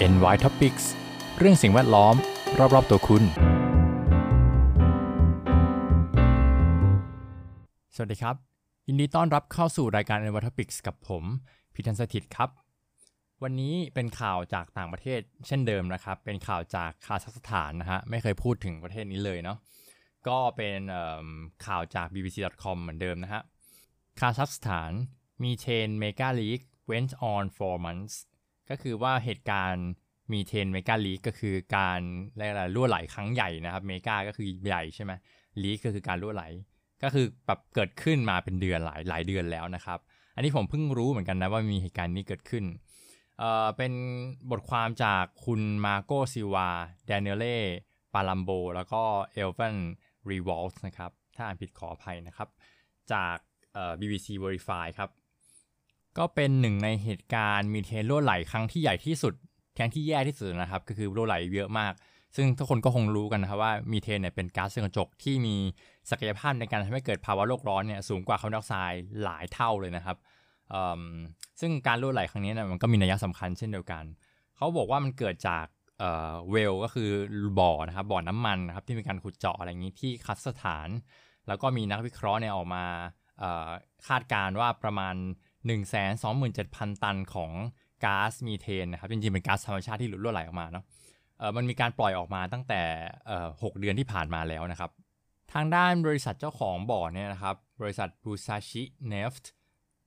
NY Topics เรื่องสิ่งแวดล้อม รอบ ๆ ตัวคุณ สวัสดีครับ ยินดีต้อนรับเข้าสู่รายการ NY Topics กับผม พิทันสถิตครับ วันนี้เป็นข่าวจากต่างประเทศเช่นเดิมนะครับ เป็นข่าวจากคาซัคสถานนะฮะ ไม่เคยพูดถึงประเทศนี้เลยเนาะ ก็เป็นข่าวจาก bbc.com เหมือนเดิมนะฮะ คาซัคสถานMethane mega-leak went on for months ก็คือว่าเหตุการณ์ methane mega-leak ก็คือการอะไรรั่วไหลครั้งใหญ่นะครับ mega ก็คือใหญ่ใช่ไหม leak ก็คือการรั่วไหล ก็คือแบบเกิดขึ้นมาเป็นเดือนหลายหลายเดือนแล้วนะครับ อันนี้ผมเพิ่งรู้เหมือนกันนะว่ามีเหตุการณ์นี้เกิดขึ้นเอ่อเป็นบทความจากคุณ Marco Silva Daniele Palumbo แล้วก็เอลฟันรีวอลส์นะครับ ถ้าอ่านผิดขออภัยนะครับ จากเอ่อ BBC Verify ครับ ก็เป็นหนึ่งในเหตุการณ์มีเทนรั่วไหลครั้งที่ใหญ่ที่สุดครั้งที่แย่ที่สุดนะครับ ก็คือรั่วไหลเยอะมาก ซึ่งทุกคนก็คงรู้กันนะครับว่ามีเทนเนี่ยเป็นก๊าซเรือนกระจกที่มีศักยภาพในการทำให้เกิดภาวะโลกร้อนเนี่ยสูงกว่าคาร์บอนไดออกไซด์หลายเท่าเลยนะครับซึ่งการรั่วไหลครั้งนี้นะมันก็มีนัยสำคัญเช่นเดียวกัน เขาบอกว่ามันเกิดจากเวลก็คือบ่อนะครับบ่อน้ำมันนะครับที่มีการขุดเจาะอะไรอย่างนี้ที่คัสถาน แล้วก็มีนักวิเคราะห์เนี่ยออกมาคาดการณ์ว่าประมาณ127,000 ตันของก๊าซมีเทนนะครับจริงๆเป็นก๊าซธรรมชาติที่หลุดรั่วไหลออกมาเนาะเออมันมีการปล่อยออกมาตั้งแต่หกเดือนที่ผ่านมาแล้วนะครับ ทางด้านบริษัทเจ้าของบ่อเนี่ยนะครับ บริษัทบูซาชิเนฟต์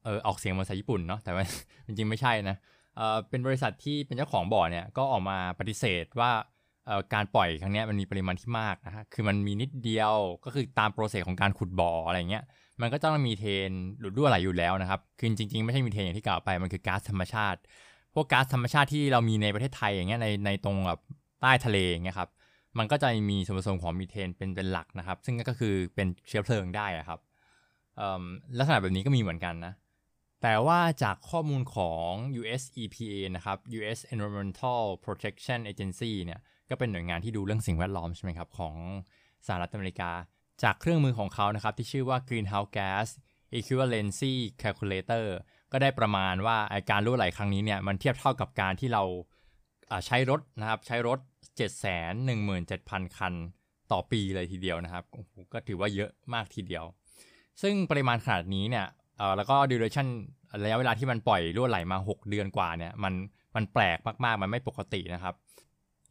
เออออกเสียงภาษาญี่ปุ่นเนาะแต่ว่าจริงๆไม่ใช่นะเออเป็นบริษัทที่เป็นเจ้าของบ่อเนี่ยก็ออกมาปฏิเสธว่า การปล่อยครั้งนี้มันมีปริมาณที่มากนะฮะคือมันมีนิดเดียวก็คือตามโปรเซสของการขุดบ่ออะไรเงี้ยมันก็ต้องมีเทนหลุดรั่วไหลอยู่แล้วนะครับคือจริงๆ ไม่ใช่มีเทนอย่างที่กล่าวไปมันคือก๊าซธรรมชาติ พวกก๊าซธรรมชาติที่เรามีในประเทศไทยอย่างเงี้ยในในตรงแบบใต้ทะเลเงี้ยครับมันก็จะมีส่วนผสมของมีเทนเป็นเป็นหลักนะครับ ซึ่งก็คือเป็นเชื้อเพลิงได้ครับลักษณะแบบนี้ก็มีเหมือนกันนะแต่ว่าจากข้อมูลของ US EPA นะครับ US Environmental Protection Agency เนี่ย ก็เป็นหน่วยงานที่ดูเรื่องสิ่งแวดล้อมใช่ไหมครับของสหรัฐอเมริกา จากเครื่องมือของเขานะครับที่ชื่อว่า Greenhouse Gas Equivalency Calculator ก็ได้ประมาณว่าการรั่วไหลครั้งนี้เนี่ยมันเทียบเท่ากับการที่เราใช้รถนะครับใช้รถ 717,000 คันต่อปีเลยทีเดียวนะครับก็ถือว่าเยอะมากทีเดียว ซึ่งปริมาณขนาดนี้เนี่ยแล้วก็ duration ระยะเวลาที่มันปล่อยรั่วไหลมา 6 เดือนกว่าเนี่ยมันมันแปลกมากๆ มันไม่ปกตินะครับ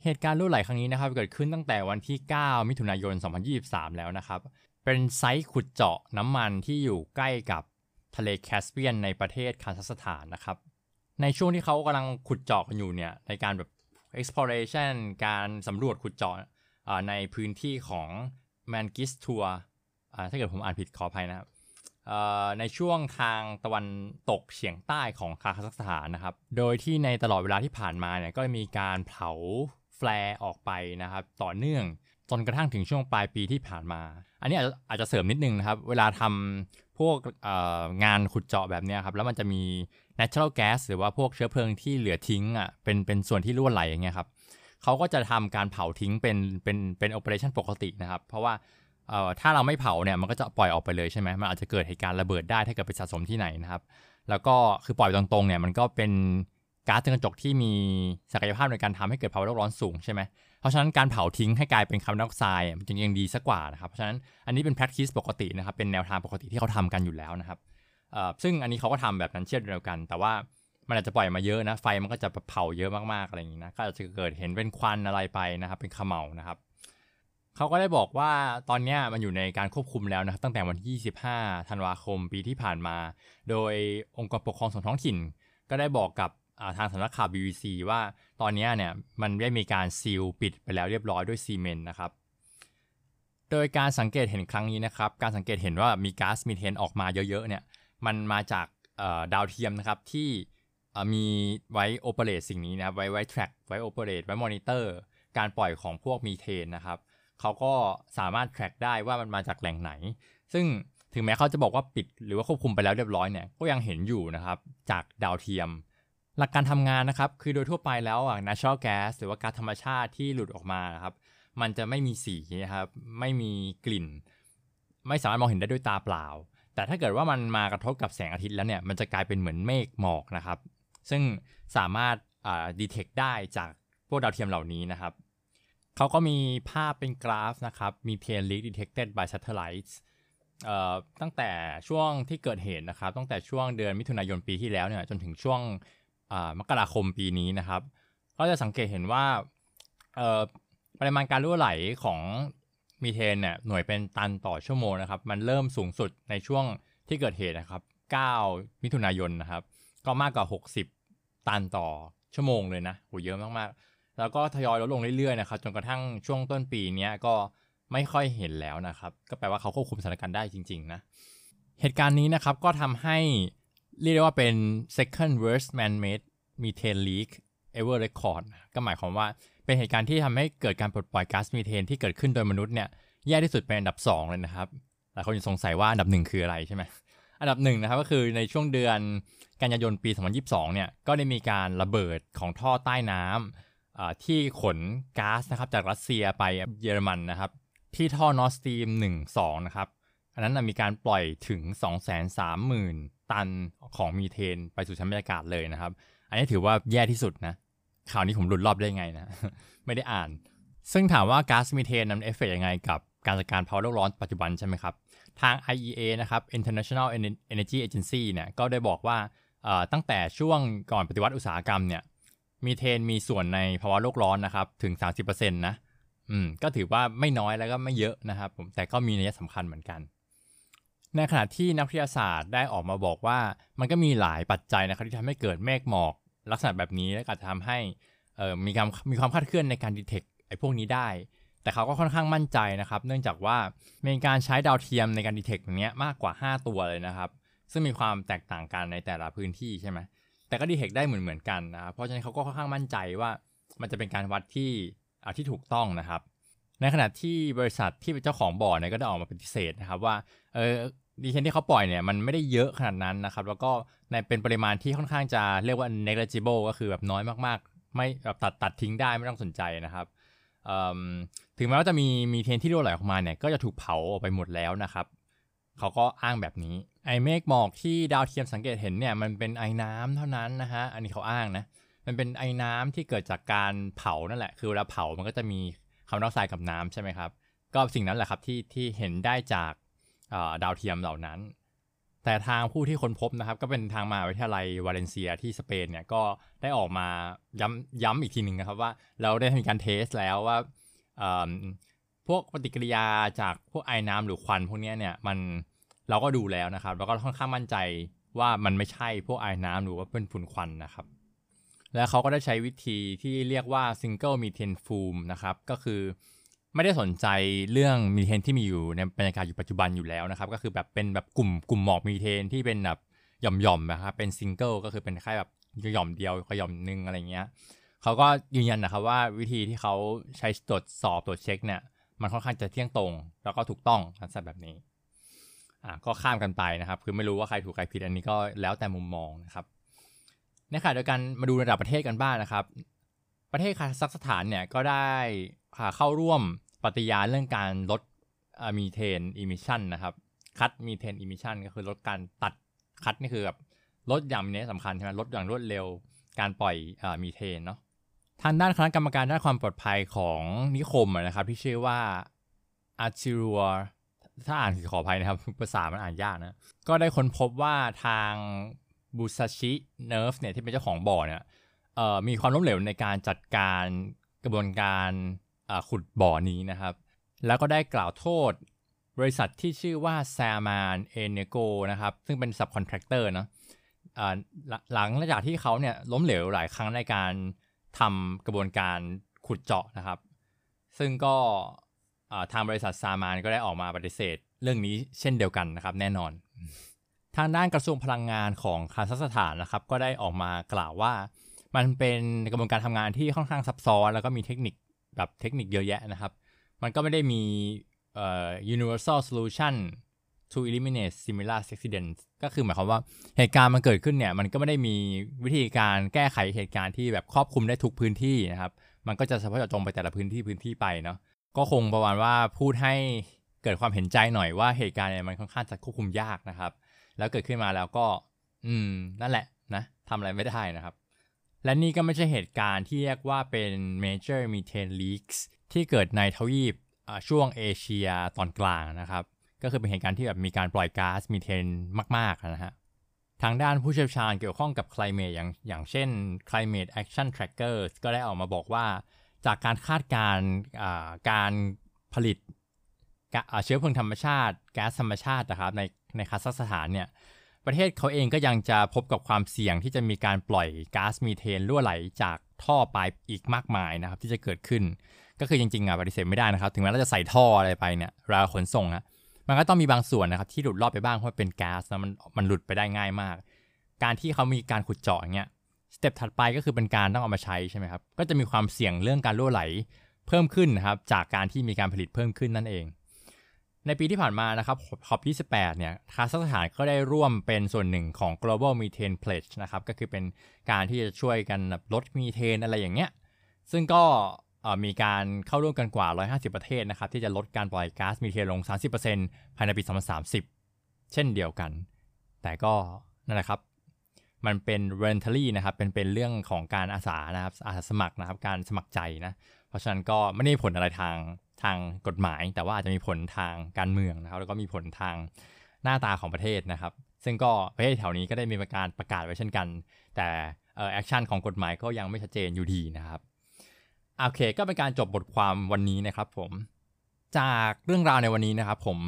เหตุการณ์รั่วไหลครั้งนี้นะครับเกิดขึ้นตั้งแต่วันที่ 9 มิถุนายน 2023 แล้วนะครับ เป็นไซต์ขุดเจาะน้ำมันที่อยู่ใกล้กับทะเลแคสเปียนในประเทศคาซัคสถานนะครับ ในช่วงที่เขากำลังขุดเจาะกันอยู่เนี่ยในการแบบ exploration การสำรวจขุดเจาะในพื้นที่ของ Mangystau ถ้าเกิดผมอ่านผิดขออภัยนะครับในช่วงทางตะวันตกเฉียงใต้ของคาซัคสถานนะครับ โดยที่ในตลอดเวลาที่ผ่านมาเนี่ยก็มีการเผา flare ออกไปนะครับ ต่อเนื่องจนกระทั่งถึงช่วงปลายปีที่ผ่านมา อันนี้อาจจะเสริมนิดนึงนะครับ เวลาทำพวกงานขุดเจาะแบบนี้ครับ แล้วมันจะมี natural gas หรือว่าพวกเชื้อเพลิงที่เหลือทิ้งอะเป็นเป็นส่วนที่รั่วไหลอย่างเงี้ยครับเขาก็จะทำการเผาทิ้งเป็นเป็นเป็นโอเปอเรชั่นปกตินะครับ เพราะว่าถ้าเราไม่เผาเนี่ยมันก็จะปล่อยออกไปเลยใช่ไหมมันอาจจะเกิดเหตุการณ์ระเบิดได้ถ้าเกิดไปสะสมที่ไหนนะครับ แล้วก็คือปล่อยตรงๆเนี่ยมันก็เป็น ก๊าซเรือนกระจกที่มีศักยภาพในการทำให้เกิดภาวะโลกร้อนสูงใช่ไหมเพราะฉะนั้นการเผาทิ้งให้กลายเป็นคาร์บอนไดออกไซด์มันจึงยังดีสักกว่านะครับเพราะฉะนั้นอันนี้เป็น practice ปกตินะครับเป็นแนวทางปกติที่เขาทำกันอยู่แล้วนะครับซึ่งอันนี้เขาก็ทำแบบนั้นเช่นเดียวกัน แต่ว่ามันอาจจะปล่อยมาเยอะนะไฟมันก็จะเผาเยอะมากๆอะไรอย่างนี้นะก็อาจจะเกิดเห็นเป็นควันอะไรไปนะครับเป็นขมเหลานะครับเขาก็ได้บอกว่าตอนนี้มันอยู่ในการควบคุมแล้วนะครับตั้งแต่วันที่ 25 ธันวาคมปีที่ผ่านมา โดยองค์กรปกครองส่วนท้องถิ่น ก็ได้บอกกับ ทางสำนักข่าว BBC ว่าตอนนี้เนี่ยมันได้มีการซีลปิดไปแล้วเรียบร้อยด้วยซีเมนต์นะครับ โดยการสังเกตเห็นครั้งนี้นะครับ การสังเกตเห็นว่ามีก๊าซมีเทนออกมาเยอะๆเนี่ยมันมาจากดาวเทียมนะครับที่มีไว้ operate สิ่งนี้นะครับไว้ไว้ track ไว้ operate ไว้มอนิเตอร์การปล่อยของพวกมีเทนนะครับเขาก็สามารถ track ได้ว่ามันมาจากแหล่งไหน ซึ่งถึงแม้เขาจะบอกว่าปิดหรือว่าควบคุมไปแล้วเรียบร้อยเนี่ยก็ยังเห็นอยู่นะครับจากดาวเทียม หลักการทำงานนะครับคือโดยทั่วไปแล้วอะ natural gas หรือว่าก๊าซธรรมชาติที่หลุดออกมาครับ มันจะไม่มีสีนะครับไม่มีกลิ่น ไม่สามารถมองเห็นได้ด้วยตาเปล่า แต่ถ้าเกิดว่ามันมากระทบกับแสงอาทิตย์แล้วเนี่ยมันจะกลายเป็นเหมือนเมฆหมอกนะครับ ซึ่งสามารถอ่าดีเทคได้จากพวกดาวเทียมเหล่านี้นะครับเขาก็มีภาพเป็นกราฟนะครับ มี Methane leak detected by satellites เอ่อตั้งแต่ช่วงที่เกิดเหตุนะครับ ตั้งแต่ช่วงเดือนมิถุนายนปีที่แล้วเนี่ยจนถึงช่วง มกราคมปีนี้นะครับ ก็จะสังเกตเห็นว่าปริมาณการรั่วไหลของมีเทนเนี่ยหน่วยเป็นตันต่อชั่วโมงนะครับ มันเริ่มสูงสุดในช่วงที่เกิดเหตุนะครับ 9 มิถุนายนนะครับ ก็มากกว่า 60 ตันต่อชั่วโมงเลยนะโหเยอะมากๆ แล้วก็ทยอยลดลงเรื่อยๆนะครับ จนกระทั่งช่วงต้นปีนี้ก็ไม่ค่อยเห็นแล้วนะครับ ก็แปลว่าเขาควบคุมสถานการณ์ได้จริง ๆ นะ เหตุการณ์นี้นะครับก็ทำให้ เรียกได้ว่าเป็น second worst man-made methane leak ever record ก็หมายความว่าเป็นเหตุการณ์ที่ทำให้เกิดการปลดปล่อยก๊าซมีเทนที่เกิดขึ้นโดยมนุษย์เนี่ยแย่ที่สุดเป็นอันดับ 2 เลยนะครับหลายคนยังสงสัยว่าอันดับหนึ่งคืออะไรใช่ไหมอันดับหนึ่งนะครับก็คือในช่วงเดือนกันยายนปี 2022 เนี่ยก็ได้มีการระเบิดของท่อใต้น้ำที่ขนก๊าซนะครับจากรัสเซียไปเยอรมันนะครับ ที่ท่อนอสตีม 1 2 นะครับ อันนั้นมีการปล่อยถึง 230,000 ตันของมีเทนไปสู่ชั้นบรรยากาศเลยนะครับ อันนี้ถือว่าแย่ที่สุดนะ ข่าวนี้ผมหลุดรอบได้ไงนะ ไม่ได้อ่าน ซึ่งถามว่าก๊าซมีเทนนั้นเอฟเฟกยังไงกับการจัดการภาวะโลกร้อนปัจจุบันใช่ไหมครับ ทาง IEA นะครับ International Energy Agency เนี่ยก็ได้บอกว่าตั้งแต่ช่วงก่อนปฏิวัติอุตสาหกรรมเนี่ยมีเทนมีส่วนในภาวะโลกร้อนนะครับถึง 30%นะอืมก็ถือว่าไม่น้อยแล้วก็ไม่เยอะนะครับผมแต่ก็มีนัยสำคัญเหมือนกัน ในขณะที่นักวิทยาศาสตร์ได้ออกมาบอกว่า มันก็มีหลายปัจจัยนะครับที่ทำให้เกิดเมฆหมอกลักษณะแบบนี้และอาจจะทำให้มีความมีความคาดเคลื่อนในการดีเทคไอ้พวกนี้ได้ แต่เขาก็ค่อนข้างมั่นใจนะครับ เนื่องจากว่ามีการใช้ดาวเทียมในการดีเทคตรงนี้มากกว่า 5 ตัวเลยนะครับ ซึ่งมีความแตกต่างกันในแต่ละพื้นที่ใช่ไหมแต่ก็ดีเทคได้เหมือนเหมือนกันนะครับเพราะฉะนั้นเขาก็ค่อนข้างมั่นใจว่ามันจะเป็นการวัดที่ที่ถูกต้องนะครับ ในขณะที่บริษัทที่เป็นเจ้าของบ่อเนี่ยก็ได้ออกมาปฏิเสธนะครับว่าเออดีเทนที่เขาปล่อยเนี่ยมันไม่ได้เยอะขนาดนั้นนะครับ แล้วก็ในเป็นปริมาณที่ค่อนข้างจะเรียกว่า negligible ก็คือแบบน้อยมากๆ ไม่แบบตัดตัดทิ้งได้ไม่ต้องสนใจนะครับถึงแม้ว่าจะมีมีเทนที่รั่วไหลออกมาเนี่ยก็จะถูกเผาออกไปหมดแล้วนะครับเขาก็อ้างแบบนี้ไอเมฆหมอกที่ดาวเทียมสังเกตเห็นเนี่ยมันเป็นไอน้ำเท่านั้นนะฮะอันนี้เขาอ้างนะมันเป็นไอน้ำที่เกิดจากการเผานั่นแหละ คือเวลาเผามันก็จะมี คาร์บอนไดออกไซด์กับน้ำใช่ไหมครับ ก็สิ่งนั้นแหละครับที่ที่เห็นได้จากดาวเทียมเหล่านั้น แต่ทางผู้ที่ค้นพบนะครับ ก็เป็นทางมหาวิทยาลัยวาเลนเซียที่สเปนเนี่ยก็ได้ออกมาย้ำย้ำอีกทีหนึ่งนะครับว่าเราได้มีการเทสแล้วว่าพวกปฏิกิริยาจากพวกไอ้น้ำหรือควันพวกนี้เนี่ยมันเราก็ดูแล้วนะครับ แล้วก็ค่อนข้างมั่นใจว่ามันไม่ใช่พวกไอ้น้ำหรือว่าเป็นฝุ่นควันนะครับ แล้วเขาก็ได้ใช้วิธีที่เรียกว่า single methane plume นะครับ ก็คือไม่ได้สนใจเรื่องมีเทนที่มีอยู่ในบรรยากาศอยู่ปัจจุบันอยู่แล้วนะครับ ก็คือแบบเป็นแบบกลุ่มกลุ่มหมอกมีเทนที่เป็นแบบหย่อมๆนะครับเป็นซิงเกิลก็คือเป็นแค่แบบหย่อมเดียวก็หย่อมหนึ่งอะไรเงี้ยเขาก็ยืนยันนะครับว่าวิธีที่เขาใช้ตรวจสอบตรวจเช็คเนี่ยมันค่อนข้างจะเที่ยงตรง แล้วก็ถูกต้องลักษณะแบบนี้อ่าก็ข้ามกันไปนะครับ คือไม่รู้ว่าใครถูกใครผิดอันนี้ก็แล้วแต่มุมมองนะครับ ในขณะเดียวกันมาดูระดับประเทศกันบ้างนะครับ ประเทศคาซัคสถานเนี่ยก็ได้เข้าร่วมปฏิญาณเรื่องการลด methane emission นะครับ cut methane emission ก็คือลดการตัด cut นี่คือแบบลดอย่างนี้สำคัญใช่ไหมลดอย่างรวดเร็วการปล่อยอมีเทนเนาะทางด้านคณะกรรมการด้านความปลอดภัยของนิคมนะครับ ที่ชื่อว่า Atyrau ถ้าอ่านขออภัยนะครับภาษามันอ่านยากนะ ก็ได้ค้นพบว่าทาง Buzachi Neft เนี่ยที่เป็นเจ้าของบ่อเนี่ยมีความล้มเหลวในการจัดการกระบวนการขุดบ่อนี้นะครับ แล้วก็ได้กล่าวโทษบริษัทที่ชื่อว่า Zaman Energo นะครับ ซึ่งเป็น subcontractor เนาะหลังจากที่เขาเนี่ยล้มเหลวหลายครั้งในการทำกระบวนการขุดเจาะนะครับ ซึ่งก็ทางบริษัทซามานก็ได้ออกมาปฏิเสธเรื่องนี้เช่นเดียวกันนะครับ แน่นอน ทางด้านกระทรวงพลังงานของคาซัคสถานนะครับ ก็ได้ออกมากล่าวว่า มันเป็นกระบวนการทำงานที่ค่อนข้างซับซ้อน แล้วก็มีเทคนิคแบบเทคนิคเยอะแยะนะครับ มันก็ไม่ได้มีเอ่อ universal solution to eliminate similar accidents ก็คือหมายความว่าเหตุการณ์มันเกิดขึ้นเนี่ย มันก็ไม่ได้มีวิธีการแก้ไขเหตุการณ์ที่แบบครอบคลุมได้ทุกพื้นที่นะครับ มันก็จะเฉพาะเจาะจงไปแต่ละพื้นที่พื้นที่ไปเนาะ ก็คงประมาณว่าพูดให้เกิดความเห็นใจหน่อยว่าเหตุการณ์เนี่ยมันค่อนข้างจะควบคุมยากนะครับ แล้วเกิดขึ้นมาแล้วก็ อืม นั่นแหละนะทำอะไรไม่ได้นะครับ และนี่ก็ไม่ใช่เหตุการณ์ที่เรียกว่าเป็น major methane leaks ที่เกิดในทวีปช่วงเอเชียตอนกลางนะครับ ก็คือเป็นเหตุการณ์ที่แบบมีการปล่อยก๊าซมีเทนมาก ๆ นะฮะ ทางด้านผู้เชี่ยวชาญเกี่ยวข้องกับ climate อย่างอย่างเช่น climate action trackers ก็ได้ออกมาบอกว่า จากการคาดการณ์การผลิตเชื้อเพลิงธรรมชาติ แก๊สธรรมชาตินะครับใน ในคาซัคสถานเนี่ยประเทศเขาเองก็ยังจะพบกับความเสี่ยงที่จะมีการปล่อยก๊าซมีเทนรั่วไหลจากท่อปลายอีกมากมายนะครับที่จะเกิดขึ้น ก็คือจริงๆอะปฏิเสธไม่ได้นะครับ ถึงแม้เราจะใส่ท่ออะไรไปเนี่ยราขนส่งอะมันก็ต้องมีบางส่วนนะครับที่หลุดรอดไปบ้างเพราะเป็นแก๊สนะมันมันหลุดไปได้ง่ายมาก การที่เขามีการขุดเจาะอย่างเงี้ยสเต็ปถัดไปก็คือเป็นการต้องเอามาใช้ใช่ไหมครับก็จะมีความเสี่ยงเรื่องการรั่วไหลเพิ่มขึ้นนะครับจากการที่มีการผลิตเพิ่มขึ้นนั่นเอง ในปีที่ผ่านมานะครับขอบ28เนี่ยคาซัคสถานก็ได้ร่วมเป็นส่วนหนึ่งของ global methane pledge นะครับ ก็คือเป็นการที่จะช่วยกันลดมีเทนอะไรอย่างเงี้ย ซึ่งก็มีการเข้าร่วมกันกว่า 150 ประเทศนะครับ ที่จะลดการปล่อยก๊าซมีเทนลง 30%ภายในปี 2030 เช่นเดียวกัน แต่ก็นั่นแหละครับ มันเป็น voluntary นะครับ เป็นเป็นเรื่องของการอาสานะครับ อาสาสมัครนะครับ การสมัครใจนะ เพราะฉะนั้นก็ไม่ได้ผลอะไรทางทางกฎหมาย แต่ว่าอาจจะมีผลทางการเมืองนะครับแล้วก็มีผลทางหน้าตาของประเทศนะครับ ซึ่งก็ประเทศแถวนี้ก็ได้มีการประกาศไว้เช่นกัน แต่ action ของกฎหมายก็ยังไม่ชัดเจนอยู่ดีนะครับโอเค ก็เป็นการจบบทความวันนี้นะครับผมจากเรื่องราวในวันนี้นะครับผม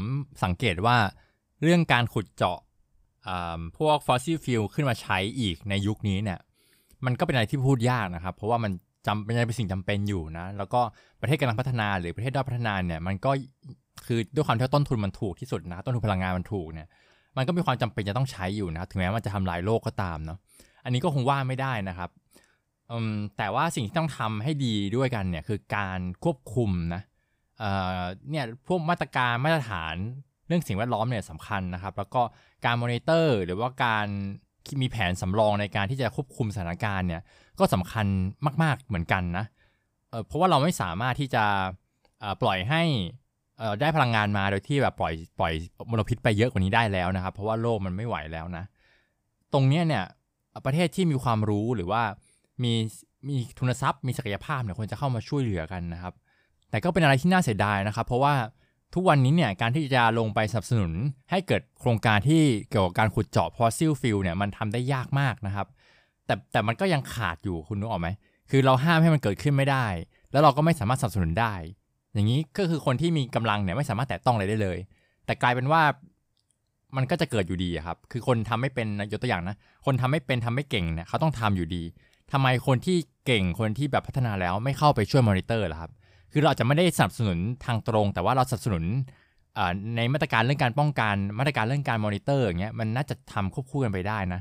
สังเกตว่าเรื่องการขุดเจาะพวก fossil fuel ขึ้นมาใช้อีกในยุคนี้เนี่ยมันก็เป็นอะไรที่พูดยากนะครับ เพราะว่ามัน จำเป็นยังเป็นสิ่งจำเป็นอยู่นะ แล้วก็ประเทศกำลังพัฒนาหรือประเทศด้อยพัฒนาเนี่ย มันก็คือด้วยความที่ต้นทุนมันถูกที่สุดนะ ต้นทุนพลังงานมันถูกเนี่ย มันก็มีความจำเป็นจะต้องใช้อยู่นะ ถึงแม้มันจะทำลายโลกก็ตามเนาะ อันนี้ก็คงว่าไม่ได้นะครับแต่ว่าสิ่งที่ต้องทำให้ดีด้วยกันเนี่ยคือการควบคุมนะเนี่ยพวกมาตรการมาตรฐานเรื่องสิ่งแวดล้อมเนี่ยสำคัญนะครับ แล้วก็การมอนิเตอร์หรือว่าการมีแผนสำรองในการที่จะควบคุมสถานการณ์เนี่ย ก็สำคัญมาก ๆเหมือนกันนะเพราะว่าเราไม่สามารถที่จะปล่อยให้ได้พลังงานมาโดยที่แบบปล่อยปล่อยมลพิษไปเยอะกว่านี้ได้แล้วนะครับ เพราะว่าโลกมันไม่ไหวแล้วนะ ตรงนี้เนี่ยประเทศที่มีความรู้หรือว่ามีมีทุนทรัพย์มีศักยภาพเนี่ยควรจะเข้ามาช่วยเหลือกันนะครับ แต่ก็เป็นอะไรที่น่าเสียดายนะครับ เพราะว่าทุกวันนี้เนี่ยการที่จะลงไปสนับสนุนให้เกิดโครงการที่เกี่ยวกับการขุดเจาะ fossil fuel เนี่ยมันทำได้ยากมากนะครับ แต่แต่มันก็ยังขาดอยู่คุณนึกออกไหมคือเราห้ามให้มันเกิดขึ้นไม่ได้ แล้วเราก็ไม่สามารถสนับสนุนได้ อย่างนี้ก็คือคนที่มีกำลังเนี่ยไม่สามารถแตะต้องอะไรได้เลย แต่กลายเป็นว่ามันก็จะเกิดอยู่ดีครับ คือคนทำไม่เป็นยกตัวอย่างนะ คนทำไม่เป็นทำไม่เก่งเนี่ยเขาต้องทำอยู่ดีทำไมคนที่เก่งคนที่แบบพัฒนาแล้วไม่เข้าไปช่วยมอนิเตอร์ล่ะครับ คือเราอาจจะไม่ได้สนับสนุนทางตรง แต่ว่าเราสนับสนุนในมาตรการเรื่องการป้องกันมาตรการเรื่องการมอนิเตอร์อย่างเงี้ยมันน่าจะทำควบคู่กันไปได้นะ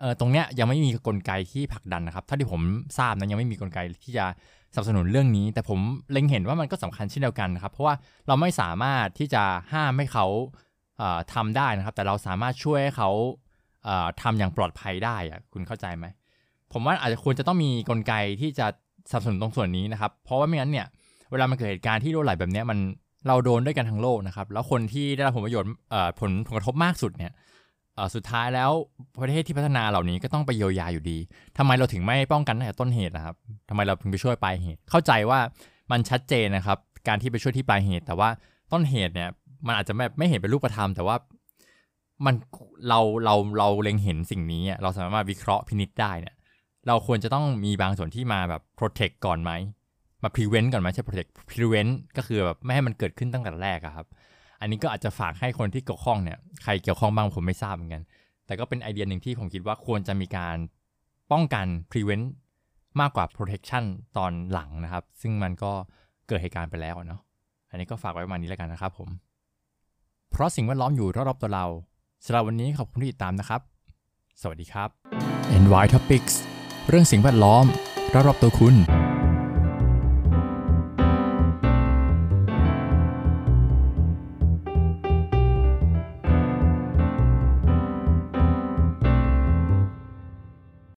เออตรงเนี้ยยังไม่มีกลไกที่ผลักดันนะครับถ้าที่ผมทราบนะยังไม่มีกลไกที่จะสนับสนุนเรื่องนี้ แต่ผมเล็งเห็นว่ามันก็สำคัญเช่นเดียวกันนะครับ เพราะว่าเราไม่สามารถที่จะห้ามให้เขาทำได้นะครับ แต่เราสามารถช่วยให้เขาทำอย่างปลอดภัยได้อะคุณเข้าใจไหมผมว่าอาจจะควรจะต้องมีกลไกที่จะสนับสนุนตรงส่วนนี้นะครับ เพราะว่าไม่งั้นเนี่ยเวลามันเกิดเหตุการณ์ที่รั่วไหลแบบนี้มันเราโดนด้วยกันทั้งโลกนะครับ แล้วคนที่ได้รับผลประโยชน์ผลผลกระทบมากสุดเนี่ย สุดท้ายแล้วประเทศที่พัฒนาเหล่านี้ก็ต้องไปเยียวยาอยู่ดีทำไมเราถึงไม่ป้องกันตั้งแต่ต้นเหตุนะครับทำไมเราถึงไปช่วยปลายเหตุ เข้าใจว่ามันชัดเจนนะครับ การที่ไปช่วยที่ปลายเหตุ แต่ว่าต้นเหตุเนี่ยมันอาจจะไม่ไม่เห็นเป็นรูปธรรม แต่ว่ามันเราเราเราเล็งเห็นสิ่งนี้เราสามารถวิเคราะห์พินิจได้เนี่ยเราควรจะต้องมีบางส่วนที่มาแบบ protect ก่อนไหมมา prevent ก่อนไหมใช่ protect prevent ก็คือแบบไม่ให้มันเกิดขึ้นตั้งแต่แรกครับ อันนี้ก็อาจจะฝากให้คนที่เกี่ยวข้องเนี่ยใครเกี่ยวข้องบ้างผมไม่ทราบเหมือนกัน แต่ก็เป็นไอเดียหนึ่งที่ผมคิดว่าควรจะมีการป้องกัน prevent มากกว่า protection ตอนหลังนะครับ ซึ่งมันก็เกิดเหตุการณ์ไปแล้วเนาะอันนี้ก็ฝากไว้ประมาณนี้แล้วกันนะครับผม เพราะสิ่งแวดล้อมอยู่รอบๆตัวเราสำหรับวันนี้ขอบคุณที่ติดตามนะครับ สวัสดีครับ NY Topics เรื่องสิ่งแวดล้อมรอบๆตัวคุณ